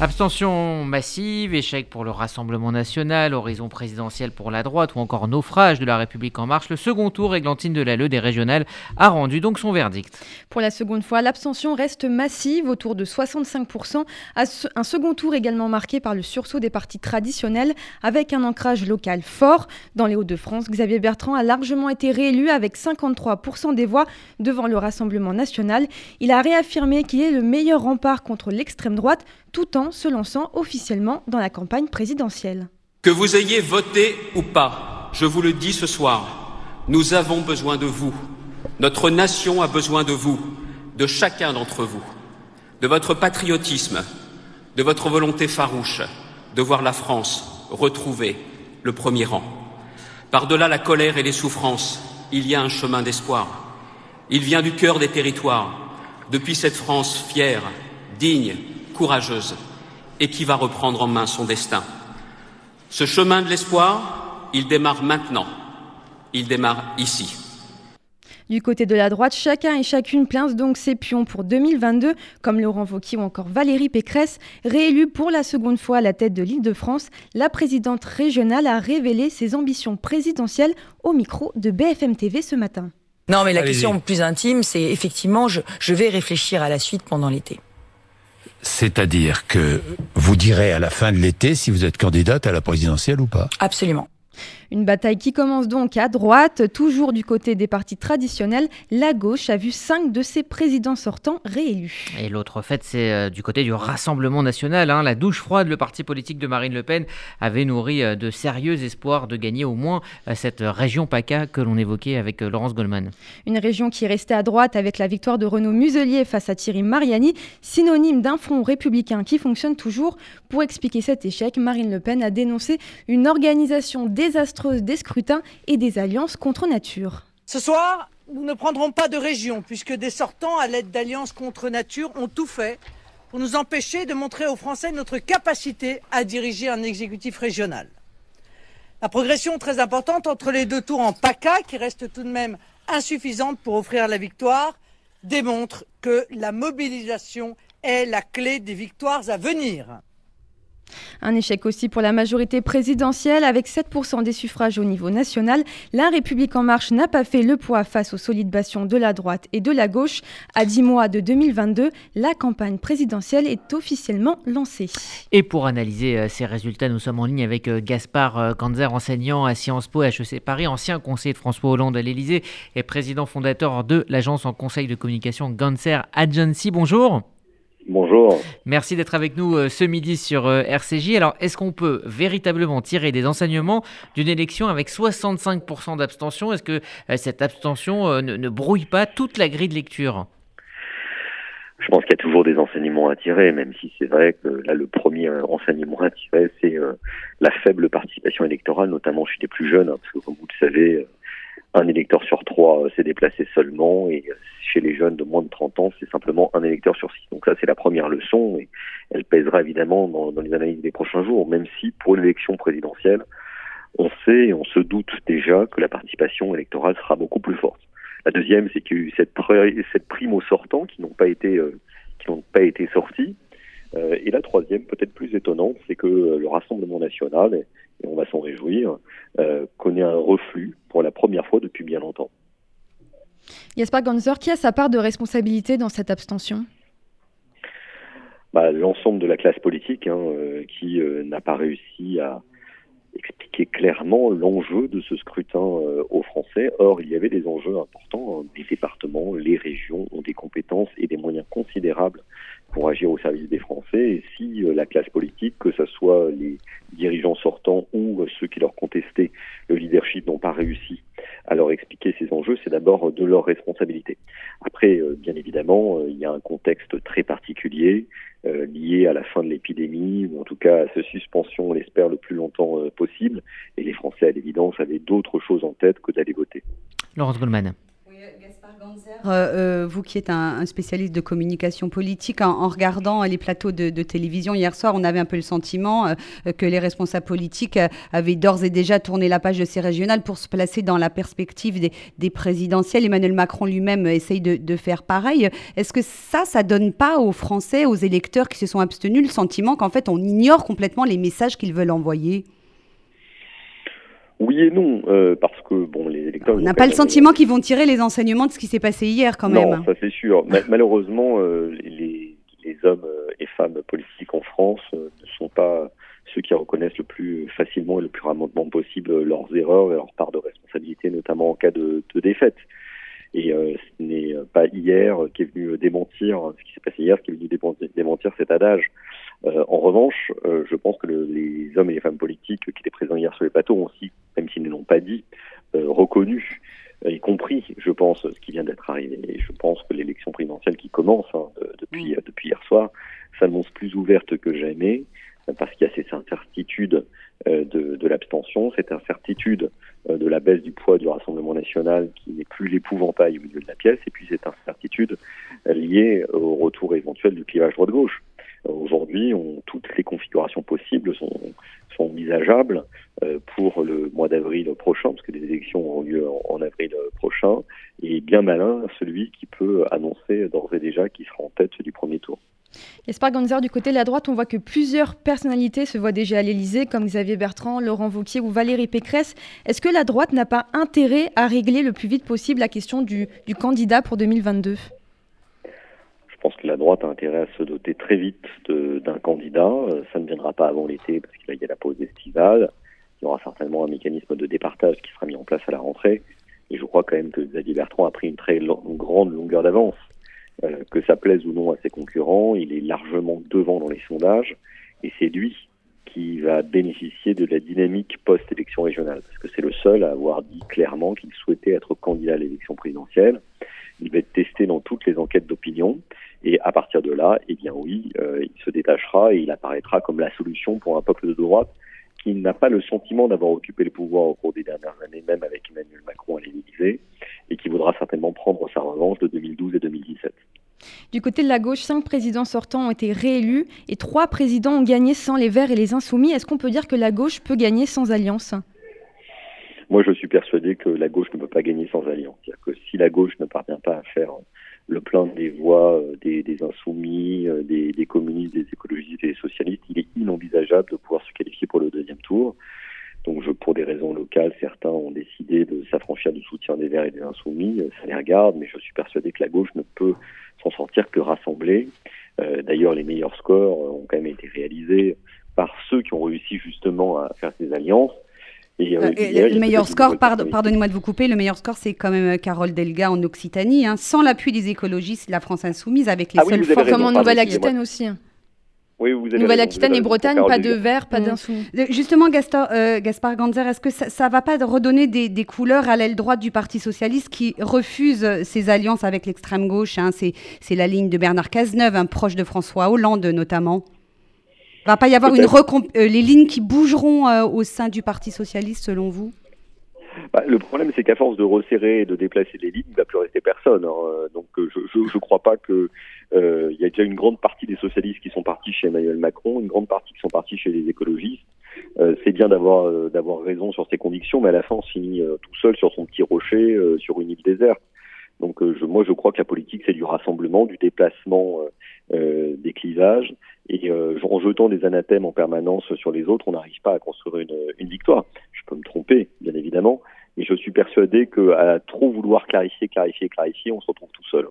Abstention massive, échec pour le Rassemblement national, horizon présidentiel pour la droite ou encore naufrage de la République en marche, le second tour, Églantine Delalleux des régionales a rendu donc son verdict. Pour la seconde fois, l'abstention reste massive, autour de 65%, un second tour également marqué par le sursaut des partis traditionnels avec un ancrage local fort. Dans les Hauts-de-France, Xavier Bertrand a largement été réélu avec 53% des voix devant le Rassemblement national. Il a réaffirmé qu'il est le meilleur rempart contre l'extrême droite tout en se lançant officiellement dans la campagne présidentielle. Que vous ayez voté ou pas, je vous le dis ce soir, nous avons besoin de vous. Notre nation a besoin de vous, de chacun d'entre vous, de votre patriotisme, de votre volonté farouche de voir la France retrouver le premier rang. Par-delà la colère et les souffrances, il y a un chemin d'espoir. Il vient du cœur des territoires, depuis cette France fière, digne, courageuse et qui va reprendre en main son destin. Ce chemin de l'espoir, il démarre maintenant. Il démarre ici. Du côté de la droite, chacun et chacune place donc ses pions pour 2022, comme Laurent Wauquiez ou encore Valérie Pécresse. Réélue pour la seconde fois à la tête de l'Île-de-France, la présidente régionale a révélé ses ambitions présidentielles au micro de BFM TV ce matin. Non, mais la question plus intime, c'est effectivement, je, je vais réfléchir à la suite pendant l'été. C'est-à-dire que vous direz à la fin de l'été si vous êtes candidate à la présidentielle ou pas? Absolument. Une bataille qui commence donc à droite, toujours du côté des partis traditionnels. La gauche a vu cinq de ses présidents sortants réélus. Et l'autre fait, c'est euh, du côté du Rassemblement national. Hein. La douche froide, le parti politique de Marine Le Pen avait nourri euh, de sérieux espoirs de gagner au moins euh, cette région PACA que l'on évoquait avec Laurence Goldman. Une région qui est restée à droite avec la victoire de Renaud Muselier face à Thierry Mariani, synonyme d'un front républicain qui fonctionne toujours. Pour expliquer cet échec, Marine Le Pen a dénoncé une organisation désastreuse des scrutins et des alliances contre nature. Ce soir, nous ne prendrons pas de région, puisque des sortants, à l'aide d'alliances contre nature, ont tout fait pour nous empêcher de montrer aux Français notre capacité à diriger un exécutif régional. La progression très importante entre les deux tours en PACA, qui reste tout de même insuffisante pour offrir la victoire, démontre que la mobilisation est la clé des victoires à venir. Un échec aussi pour la majorité présidentielle avec 7% des suffrages au niveau national. La République en marche n'a pas fait le poids face aux solides bastions de la droite et de la gauche. À 10 mois de 2022, la campagne présidentielle est officiellement lancée. Et pour analyser euh, ces résultats, nous sommes en ligne avec euh, Gaspard Kanzer, euh, enseignant à Sciences Po HEC Paris, ancien conseiller de François Hollande à l'Élysée et président fondateur de l'agence en conseil de communication Ganser Agency. Bonjour. Bonjour. Merci d'être avec nous euh, ce midi sur euh, RCJ. Alors, est-ce qu'on peut véritablement tirer des enseignements d'une élection avec 65% d'abstention? Est-ce que euh, cette abstention ne, brouille pas toute la grille de lecture? Je pense qu'il y a toujours des enseignements à tirer, même si c'est vrai que là, le premier enseignement à tirer, c'est la faible participation électorale, notamment chez les plus jeunes, hein, parce que comme vous le savez, un électeur sur trois s'est déplacé seulement, et chez les jeunes de moins de 30 ans, c'est simplement un électeur sur six. Donc ça, c'est la première leçon, et elle pèsera évidemment dans, les analyses des prochains jours, même si pour l'élection présidentielle, on sait et on se doute déjà que la participation électorale sera beaucoup plus forte. La deuxième, c'est qu'il y a eu cette, cette prime aux sortants qui n'ont pas été euh, qui n'ont pas été sortis. Euh, et la troisième, peut-être plus étonnante, c'est que le Rassemblement national, et, on va s'en réjouir, euh, connaît un reflux pour la première fois depuis bien longtemps. Gaspard Ganzer, qui a sa part de responsabilité dans cette abstention? Bah, L'ensemble de la classe politique hein, euh, qui euh, n'a pas réussi à expliquer clairement l'enjeu de ce scrutin euh, aux Français. Or, il y avait des enjeux importants. Hein. Les départements, les régions ont des compétences et des moyens considérables pour agir au service des Français. Et si la classe politique, que ce soit les dirigeants sortants ou ceux qui leur contestaient le leadership, n'ont pas réussi leur expliquer ces enjeux, c'est d'abord de leur responsabilité. Après, euh, bien évidemment, euh, il y a un contexte très particulier euh, lié à la fin de l'épidémie, ou en tout cas à cette suspension, on l'espère, le plus longtemps possible. Et les Français, à l'évidence, avaient d'autres choses en tête que d'aller voter. Laurence Goldman. Euh, euh, vous qui êtes un, spécialiste de communication politique, en, regardant les plateaux de, télévision hier soir, on avait un peu le sentiment euh, que les responsables politiques avaient d'ores et déjà tourné la page de ces régionales pour se placer dans la perspective des, présidentielles. Emmanuel Macron lui-même essaye de, faire pareil. Est-ce que ça, ça donne pas aux Français, aux électeurs qui se sont abstenus, le sentiment qu'en fait on ignore complètement les messages qu'ils veulent envoyer? Oui et non, euh, parce que bon, les électeurs. On n'a pas le sentiment qu'ils vont tirer les enseignements de ce qui s'est passé hier, quand même. Non, ça c'est sûr. malheureusement, euh, les, les, hommes euh, et femmes politiques en France ne sont pas ceux qui reconnaissent le plus facilement et le plus rapidement possible leurs erreurs et leur part de responsabilité, notamment en cas de, de défaite. Et ce n'est pas hier qui est venu démentir ce qui s'est passé hier, qui est venu démentir cet adage. Euh, en revanche, euh, je pense que le, les hommes et les femmes politiques qui étaient présents hier sur les plateaux ont aussi, s'ils ne l'ont pas dit, euh, reconnu y compris, je pense, ce qui vient d'être arrivé. Et je pense que l'élection présidentielle qui commence hein, depuis, depuis hier soir s'annonce plus ouverte que jamais, parce qu'il y a cette incertitude de, de l'abstention, cette incertitude de la baisse du poids du Rassemblement national qui n'est plus l'épouvantail au milieu de la pièce, et puis cette incertitude liée au retour éventuel du clivage droite-gauche. Aujourd'hui, toutes les configurations possibles sont, envisageables euh, pour le mois d'avril prochain, parce que les élections auront lieu en, avril prochain, et bien malin celui qui peut annoncer d'ores et déjà qu'il sera en tête du premier tour. Gaspard Ganzer, du côté de la droite, on voit que plusieurs personnalités se voient déjà à l'Elysée, comme Xavier Bertrand, Laurent Wauquiez ou Valérie Pécresse. Est-ce que la droite n'a pas intérêt à régler le plus vite possible la question du, candidat pour 2022 je pense la droite a intérêt à se doter très vite d'un candidat. Euh, ça ne viendra pas avant l'été parce qu'il y a la pause estivale. Il y aura certainement un mécanisme de départage qui sera mis en place à la rentrée. Et je crois quand même que Xavier Bertrand a pris une très grande longueur d'avance. Euh, que ça plaise ou non à ses concurrents, il est largement devant dans les sondages. Et c'est lui qui va bénéficier de la dynamique post-élection régionale. Parce que c'est le seul à avoir dit clairement qu'il souhaitait être candidat à l'élection présidentielle. Il va être testé dans toutes les enquêtes d'opinion. Et à partir de là, eh bien oui, euh, il se détachera et il apparaîtra comme la solution pour un peuple de droite qui n'a pas le sentiment d'avoir occupé le pouvoir au cours des dernières années, même avec Emmanuel Macron à l'Élysée, et qui voudra certainement prendre sa revanche de 2012 et 2017. Du côté de la gauche, cinq présidents sortants ont été réélus et trois présidents ont gagné sans les Verts et les Insoumis. Est-ce qu'on peut dire que la gauche peut gagner sans alliance? Moi, je suis persuadé que la gauche ne peut pas gagner sans alliance. C'est-à-dire que si la gauche ne parvient pas à faire le plein des voix euh, des, insoumis, euh, des, communistes, des écologistes et des socialistes, il est inenvisageable de pouvoir se qualifier pour le deuxième tour. Donc, je, pour des raisons locales, certains ont décidé de s'affranchir du soutien des Verts et des Insoumis. Euh, ça les regarde, mais je suis persuadé que la gauche ne peut s'en sortir que rassemblée. D'ailleurs, les meilleurs scores ont quand même été réalisés par ceux qui ont réussi justement à faire ces alliances. Et, euh, euh, le meilleur score, pardonnez-moi de vous couper, le meilleur score, c'est quand même euh, Carole Delga en Occitanie, hein, sans l'appui des écologistes, la France insoumise, avec les ah seules forces. Comme en Nouvelle-Aquitaine aussi. Hein. Oui, Nouvelle-Aquitaine et Bretagne, pas de vert, pas mmh. d'insoumis. Justement, Gaspard Ganzer, est-ce que ça ne va pas redonner des, couleurs à l'aile droite du Parti socialiste qui refuse ces alliances avec l'extrême gauche hein, C'est la ligne de Bernard Cazeneuve, un proche de François Hollande notamment va pas y avoir une euh, les lignes qui bougeront euh, au sein du Parti socialiste selon vous? Bah, le problème, c'est qu'à force de resserrer et de déplacer les lignes, il ne va plus rester personne. Hein. Donc, euh, je ne crois pas que il y a déjà une grande partie des socialistes qui sont partis chez Emmanuel Macron, une grande partie qui sont partis chez les écologistes. c'est bien d'avoir d'avoir raison sur ses convictions, mais à la fin, on finit tout seul sur son petit rocher, sur une île déserte. Donc, je, moi, je crois que la politique, c'est du rassemblement, du déplacement des clivages et euh, en jetant des anathèmes en permanence sur les autres, on n'arrive pas à construire une, une, victoire. Je peux me tromper, bien évidemment, mais je suis persuadé qu'à trop vouloir clarifier, clarifier, clarifier, on se retrouve tout seul.